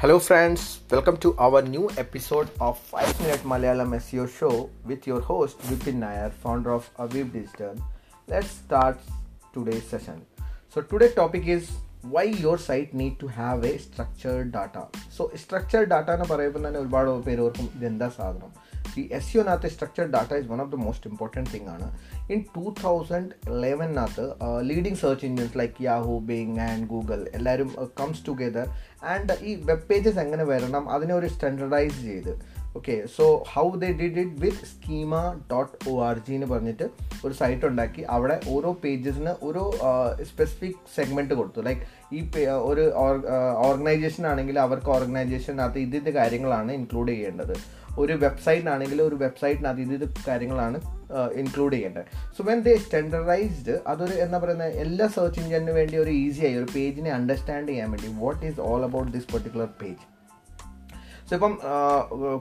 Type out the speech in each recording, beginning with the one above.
Hello, friends. Welcome to our new episode of 5 Minute Malayalam SEO Show with your host Vipin Nair, founder of Aviv Digital. Let's start today's session. So, today's topic is why your site need to have a structured data. So, structured data എന്ന് പറയുമ്പോൾ തന്നെ ഒരുപാട് പേര് ഓർക്കും ഇതെന്താ സാധനം ഈ എസ് സിഒനകത്ത് structured data is one of the most important thing ആണ്. In two thousand ലെവനകത്ത് leading search engines like Yahoo Bing and Google എല്ലാവരും കംസ് ടുഗെദർ ആൻഡ് ഈ വെബ് പേജസ് എങ്ങനെ വരണം അതിനെ ഒരു സ്റ്റാൻഡർഡൈസ് ചെയ്ത്. Okay so how they did it with schema dot O R G എന്ന് പറഞ്ഞിട്ട് ഒരു സൈറ്റ് ഉണ്ടാക്കി. അവിടെ ഓരോ പേജസിന് ഒരു സ്പെസിഫിക് സെഗ്മെന്റ് കൊടുത്തു. ലൈക്ക് ഈ ഒരു ഓർഗനൈസേഷൻ ആണെങ്കിൽ അവർക്ക് ഓർഗനൈസേഷനകത്ത് ഇത് ഇത് കാര്യങ്ങളാണ് ഇൻക്ലൂഡ് ചെയ്യേണ്ടത്. ഒരു വെബ്സൈറ്റിനാണെങ്കിൽ ഒരു വെബ്സൈറ്റിനകത്ത് ഇത് ഇത് കാര്യങ്ങളാണ് ഇൻക്ലൂഡ് ചെയ്യേണ്ടത്. സോ വെൻ ദേ സ്റ്റാൻഡർഡൈസ്ഡ് അതൊരു എന്താ പറയുന്നത് എല്ലാ സെർച്ച് എഞ്ചിനു വേണ്ടി ഒരു ഈസിയായി ഒരു പേജിനെ അണ്ടർസ്റ്റാൻഡ് ചെയ്യാൻ വേണ്ടി what is all about this particular page so ഇപ്പം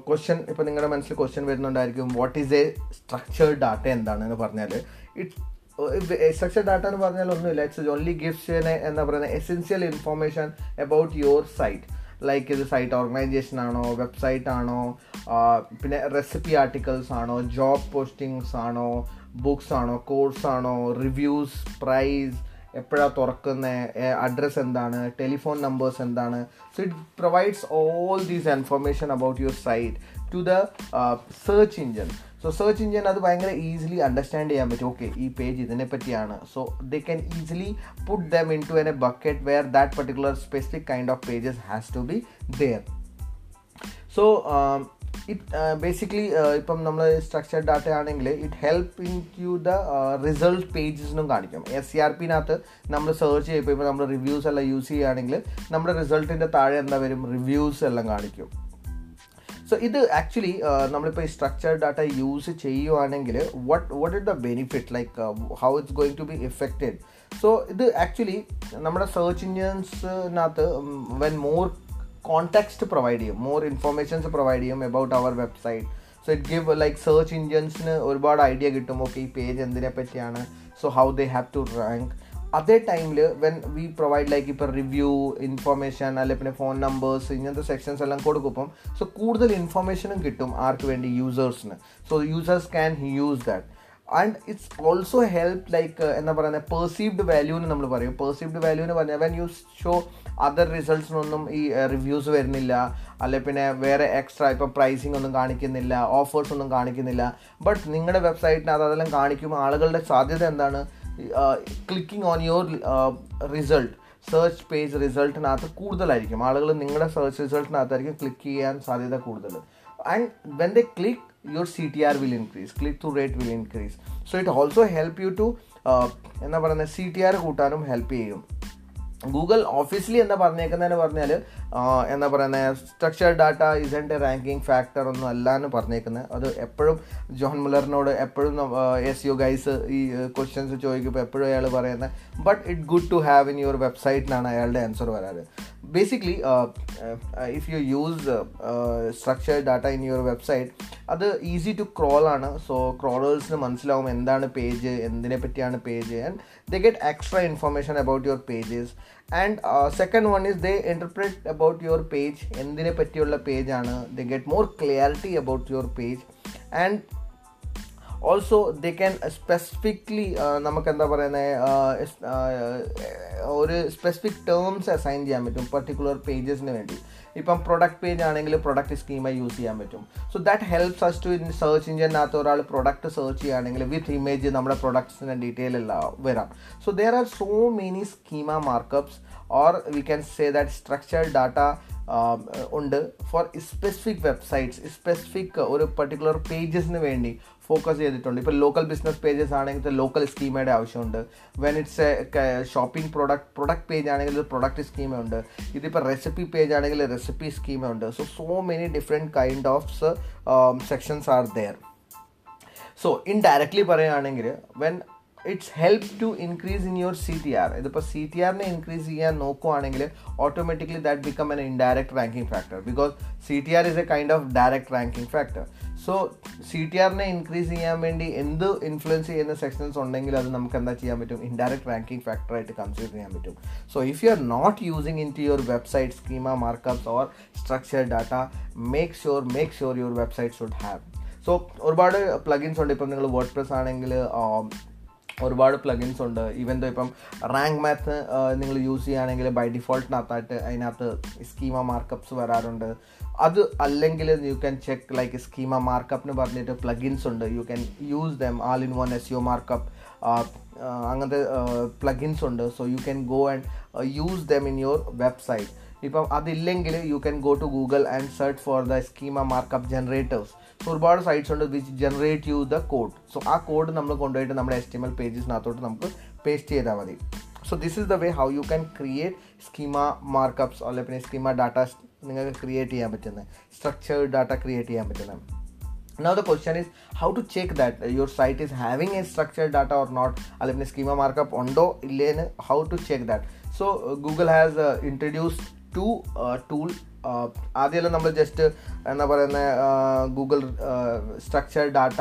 ക്വസ്റ്റ്യൻ ഇപ്പം നിങ്ങളുടെ മനസ്സിൽ question വരുന്നുണ്ടായിരിക്കും what is a structured data എന്താണെന്ന് പറഞ്ഞാൽ ഇറ്റ് സ്ട്രക്ചർ ഡാറ്റ എന്ന് പറഞ്ഞാൽ ഒന്നുമില്ല ഇറ്റ്സ് ഓൺലി ഗിഫ്റ്റ്സ് എന്താ പറയുന്നത് essential information about your site like ഇത് സൈറ്റ് ഓർഗനൈസേഷൻ ആണോ വെബ്സൈറ്റ് ആണോ പിന്നെ റെസിപ്പി ആർട്ടിക്കിൾസ് ആണോ ജോബ് പോസ്റ്റിങ്സ് ആണോ ബുക്സ് ആണോ കോഴ്സ് ആണോ റിവ്യൂസ് പ്രൈസ് എപ്പോഴാണ് തുറക്കുന്നത് അഡ്രസ്സ് എന്താണ് ടെലിഫോൺ നമ്പേഴ്സ് എന്താണ്. So it provides all these information about your site to the search engine so search engine അത് ഭയങ്കര ഈസിലി അണ്ടർസ്റ്റാൻഡ് ചെയ്യാൻ പറ്റും. ഓക്കെ ഈ പേജ് ഇതിനെ പറ്റിയാണ് so they can easily put them into an a bucket where that particular specific kind of pages has to be there so it basically ഇപ്പം നമ്മൾ structured data ആണെങ്കിൽ it help into the result പേജസിനും കാണിക്കും. S C R പിനകത്ത് നമ്മൾ search ചെയ്യുമ്പോൾ ഇപ്പോൾ നമ്മൾ reviews എല്ലാം use ചെയ്യുകയാണെങ്കിൽ നമ്മുടെ റിസൾട്ടിന്റെ താഴെ എന്താ വരും? റിവ്യൂസ് എല്ലാം കാണിക്കും. സോ ഇത് ആക്ച്വലി നമ്മളിപ്പോൾ ഈ സ്ട്രക്ചർഡ് ഡാറ്റ യൂസ് ചെയ്യുവാണെങ്കിൽ what what is the benefit like how it's going to be affected so ഇത് ആക്ച്വലി നമ്മുടെ സെർച്ച് എഞ്ചിൻസിനകത്ത് വെൻ മോർ കോണ്ടാക്സ്റ്റ് പ്രൊവൈഡ് ചെയ്യും മോർ ഇൻഫർമേഷൻസ് പ്രൊവൈഡ് ചെയ്യും about our website so it give like search എഞ്ചിൻസിന് ഒരുപാട് idea കിട്ടും. Okay ഈ page എന്തിനെ പറ്റിയാണ് so how they have to rank അതേ ടൈമിൽ വെൻ വി പ്രൊവൈഡ് ലൈക്ക് ഇപ്പോൾ റിവ്യൂ ഇൻഫർമേഷൻ അല്ലെ പിന്നെ ഫോൺ നമ്പേഴ്സ് ഇങ്ങനത്തെ സെക്ഷൻസ് എല്ലാം കൊടുക്കും ഇപ്പം. സോ കൂടുതൽ ഇൻഫർമേഷനും കിട്ടും ആർക്ക് വേണ്ടി? യൂസേഴ്സിന് so users can use that and it's also help like എന്താ പറയുന്നത് പെർസീവ്ഡ് വാല്യൂ എന്ന് നമ്മൾ പറയും. പെർസീവ്ഡ് വാല്യൂ എന്ന് പറഞ്ഞാൽ വെൻ യു ഷോ അതർ റിസൾട്ട്സിനൊന്നും ഈ റിവ്യൂസ് വരുന്നില്ല അല്ലെ പിന്നെ വേറെ എക്സ്ട്രാ ഇപ്പം പ്രൈസിങ് ഒന്നും കാണിക്കുന്നില്ല ഓഫേഴ്സ് ഒന്നും കാണിക്കുന്നില്ല. ബട്ട് നിങ്ങളുടെ വെബ്സൈറ്റിന് അതെല്ലാം കാണിക്കുമ്പോൾ ആളുകളുടെ സാധ്യത എന്താണ്? Clicking on your result search page റിസൾട്ടിനകത്ത് കൂടുതലായിരിക്കും. ആളുകൾ നിങ്ങളുടെ സെർച്ച് റിസൾട്ടിനകത്തായിരിക്കും ക്ലിക്ക് ചെയ്യാൻ സാധ്യത കൂടുതൽ. And when the click your C T R will increase click through rate will increase so it also help you to എന്താ പറയുന്നത് സി ടി ആർ കൂട്ടാനും ഹെൽപ്പ് ചെയ്യും. ഗൂഗിൾ ഓഫീസിലി എന്താ പറഞ്ഞേക്കുന്നതെന്ന് പറഞ്ഞാൽ എന്താ പറയുന്നത് structure data isn't ranking factor ഒന്നും അല്ല എന്ന് പറഞ്ഞേക്കുന്നത് അത് എപ്പോഴും ജോൺ മുല്ലറിനോട് എപ്പോഴും എസ് യു ഗൈസ് ഈ ക്വസ്റ്റ്യൻസ് ചോദിക്കുമ്പോൾ എപ്പോഴും അയാൾ പറയുന്നത് but it good to have in your വെബ്സൈറ്റിനാണ് അയാളുടെ ആൻസർ വരാറ്. Basically if you use structure data in your website അത് ഈസി ടു ക്രോൾ ആണ്. സോ ക്രോളേഴ്സിന് മനസ്സിലാവും എന്താണ് പേജ് എന്തിനെ പറ്റിയാണ് page and they get extra information about your pages and second one is they interpret about your page എന്തിനെ പറ്റിയുള്ള പേജാണ് they get more clarity about your page and also they can specifically നമുക്ക് എന്താ പറയുന്നത് ഒരു specific terms assign ചെയ്യാൻ പറ്റും particular പേജസിന് വേണ്ടി. ഇപ്പം പ്രൊഡക്റ്റ് പേജ് ആണെങ്കിൽ പ്രൊഡക്റ്റ് സ്കീമായി യൂസ് ചെയ്യാൻ പറ്റും. So that helps us to search ഇഞ്ചിനകത്ത് ഒരാൾ പ്രൊഡക്റ്റ് സെർച്ച് ചെയ്യുകയാണെങ്കിൽ വിത്ത് ഇമേജ് നമ്മുടെ പ്രൊഡക്ട്സിന്റെ ഡീറ്റെയിൽ എല്ലാം വരാം. So there are so many schema markups or we can say that structured data ഉണ്ട് ഫോർ സ്പെസിഫിക് വെബ്സൈറ്റ്സ് സ്പെസിഫിക് ഒരു പർട്ടിക്കുലർ പേജസിന് വേണ്ടി. ഫോക്കസ് ചെയ്തിട്ടുണ്ട്. ഇപ്പോൾ ലോക്കൽ ബിസിനസ് പേജസ് ആണെങ്കിൽ ലോക്കൽ സ്കീമയുടെ ആവശ്യമുണ്ട്. When it's a shopping product product page ആണെങ്കിൽ പ്രൊഡക്റ്റ് സ്കീമുണ്ട് ഇതിപ്പോൾ റെസിപ്പി പേജ് ആണെങ്കിൽ recipe സ്കീമുണ്ട് so so many different kind of sections are there so indirectly പറയുകയാണെങ്കിൽ when it's help to increase in your C T R ഇതിപ്പോൾ C T ആറിനെ increase ചെയ്യാൻ നോക്കുവാണെങ്കിൽ automatically that become an indirect ranking factor because C T R is a kind of direct ranking factor so C T ആറിനെ increase ചെയ്യാൻ വേണ്ടി എന്ത് influence ചെയ്യുന്ന sections ഉണ്ടെങ്കിൽ അത് നമുക്ക് എന്താ ചെയ്യാൻ പറ്റും? ഇൻഡയറക്റ്റ് റാങ്കിങ് ഫാക്ടറായിട്ട് കൺസിഡർ ചെയ്യാൻ പറ്റും. So if you are not using into your website schema markups or structure data make sure make sure your website should have so ഒരുപാട് പ്ലഗിൻസ് ഉണ്ട്. ഇപ്പം നിങ്ങൾ വേർഡ് പ്രസ് ആണെങ്കിൽ ഒരുപാട് പ്ലഗിൻസ് ഉണ്ട്. ഈവൻ ദോ ഇപ്പം റാങ്ക് മാത്ത് നിങ്ങൾ use ചെയ്യുകയാണെങ്കിൽ ബൈ ഡിഫോൾട്ടിനകത്തായിട്ട് അതിനകത്ത് സ്കീമ മാർക്കപ്സ് വരാറുണ്ട്. അത് അല്ലെങ്കിൽ you can check like schema മാർക്കപ്പിന് പറഞ്ഞിട്ട് പ്ലഗിൻസ് ഉണ്ട്. You can use them all in one S U markup അങ്ങനത്തെ പ്ലഗിൻസ് ഉണ്ട്. So you can go and use them in your website ഇപ്പം അതില്ലെങ്കിൽ you can go to Google and search for the schema markup generators so ഒരുപാട് sites ഉണ്ട് which generate you the code so ആ code നമ്മൾ കൊണ്ടുപോയിട്ട് നമ്മുടെ S T M L പേജസിനകത്തോട്ട് നമുക്ക് പേസ്റ്റ് ചെയ്താൽ മതി. So this is the way how you can create schema markups അല്ലെ പിന്നെ സ്കീമ ഡാറ്റ നിങ്ങൾക്ക് ക്രിയേറ്റ് ചെയ്യാൻ പറ്റുന്നത് സ്ട്രക്ചേർഡ് ഡാറ്റ ക്രിയേറ്റ് ചെയ്യാൻ പറ്റുന്നത് now the question is how to check that your site is having a structured data or not? അല്ലെങ്കിൽ schema markup ഉണ്ടോ ഇല്ലേന്ന് how to check that? So Google has uh, two tool ആദ്യമെല്ലാം നമ്മൾ just എന്താ പറയുന്ന Google structure data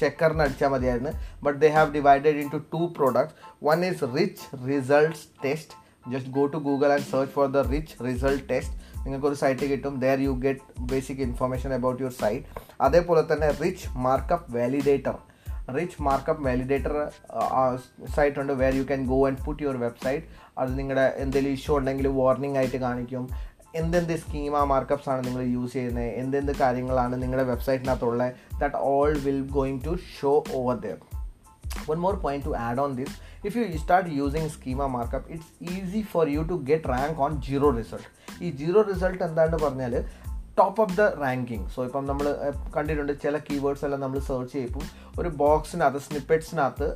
ചെക്കറിന് അടിച്ചാൽ മതിയായിരുന്നു. But they have divided into two products one is rich results test just go to Google and search for the rich result test നിങ്ങൾക്കൊരു site കിട്ടും. There you get basic information about your site അതേപോലെ തന്നെ rich markup validator rich markup validator site ഉണ്ട് where you can go and put your website അത് നിങ്ങളുടെ എന്തെങ്കിലും issue ഉണ്ടെങ്കിൽ warning ആയിട്ട് കാണിക്കും. എന്തെന്ത് സ്കീമ മാർക്കപ്സ് ആണ് നിങ്ങൾ യൂസ് ചെയ്യുന്നത് എന്തെന്ത് കാര്യങ്ങളാണ് നിങ്ങളുടെ വെബ്സൈറ്റിനകത്തുള്ളത് that all will going to show over there one more point to add on this. If you start using schema markup it's easy for you to get rank on zero result. ഈ zero result എന്താണെന്ന് പറഞ്ഞാൽ top of the ranking so ഇപ്പം നമ്മൾ കണ്ടിട്ടുണ്ട് ചില keywords എല്ലാം നമ്മൾ search ചെയ്യുമ്പോൾ ഒരു ബോക്സിനകത്ത് സ്നിപ്പെറ്റ്സിനകത്ത്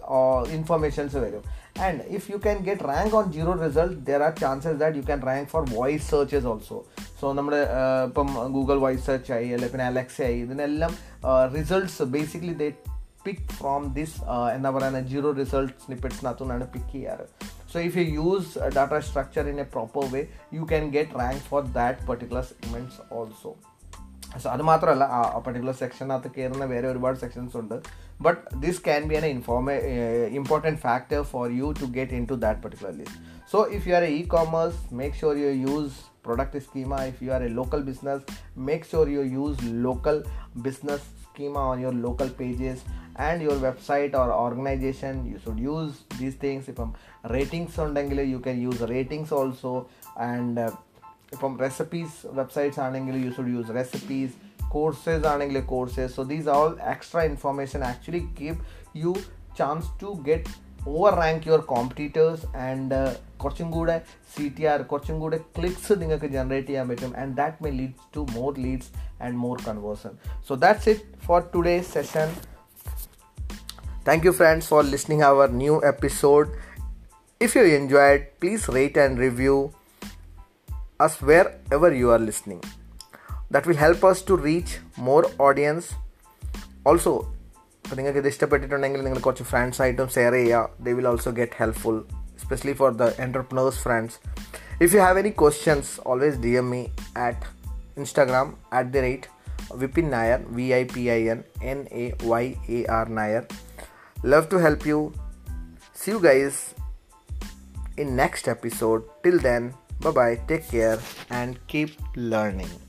ഇൻഫർമേഷൻസ് വരും. And if you can get rank on zero result there are chances that you can rank for voice searches also so നമ്മൾ ഇപ്പം ഗൂഗിൾ വോയിസ് സെർച്ച് ആയി അല്ലെങ്കിൽ പിന്നെ അലക്സ ആയി ഇതിനെല്ലാം results basically they pick from this എന്താ പറയുക zero result സ്നിപ്പെറ്റ്സിനകത്തുനിന്നാണ് പിക്ക് ചെയ്യാറ്. So if you use data structure in a proper way you can get rank for that particular segments also so അത് മാത്രമല്ല ആ പർട്ടിക്കുലർ സെക്ഷനകത്ത് കയറുന്ന വേറെ ഒരുപാട് സെക്ഷൻസ് ഉണ്ട്. But this can be an ഇൻഫോർമേ important factor for you to get into that particular list so if you are a e-commerce make sure you use product schema. If you are a local business make sure you use local business schema on your local pages and your website or organization you should use these things. ഇപ്പം ratings ഉണ്ടെങ്കിൽ you can use ratings also and ഇപ്പം recipes websites ആണെങ്കിൽ you should use recipes courses ആണെങ്കിൽ courses so these all extra information actually give you chance to get over rank your competitors and കുറച്ചും കൂടെ C T R കുറച്ചും കൂടെ clicks നിങ്ങൾക്ക് generate ചെയ്യാൻ പറ്റും and that may leads to more leads and more conversion so that's it for today session Thank you, friends, for listening our new episode. If you enjoyed, please rate and review us wherever you are listening. That will help us to reach more audience. Also, ഇപ്പോൾ നിങ്ങൾക്ക് ഇത് ഇഷ്ടപ്പെട്ടിട്ടുണ്ടെങ്കിൽ നിങ്ങൾ കുറച്ച് friends ആയിട്ടും share ചെയ്യുക they will also get helpful especially for the entrepreneurs friends. If you have any questions, always DM me at Instagram at the rate Vipin Nair V I P I N N A Y A R Nair. Love to help you. See you guys in next episode. Till then, bye bye. Take care and keep learning.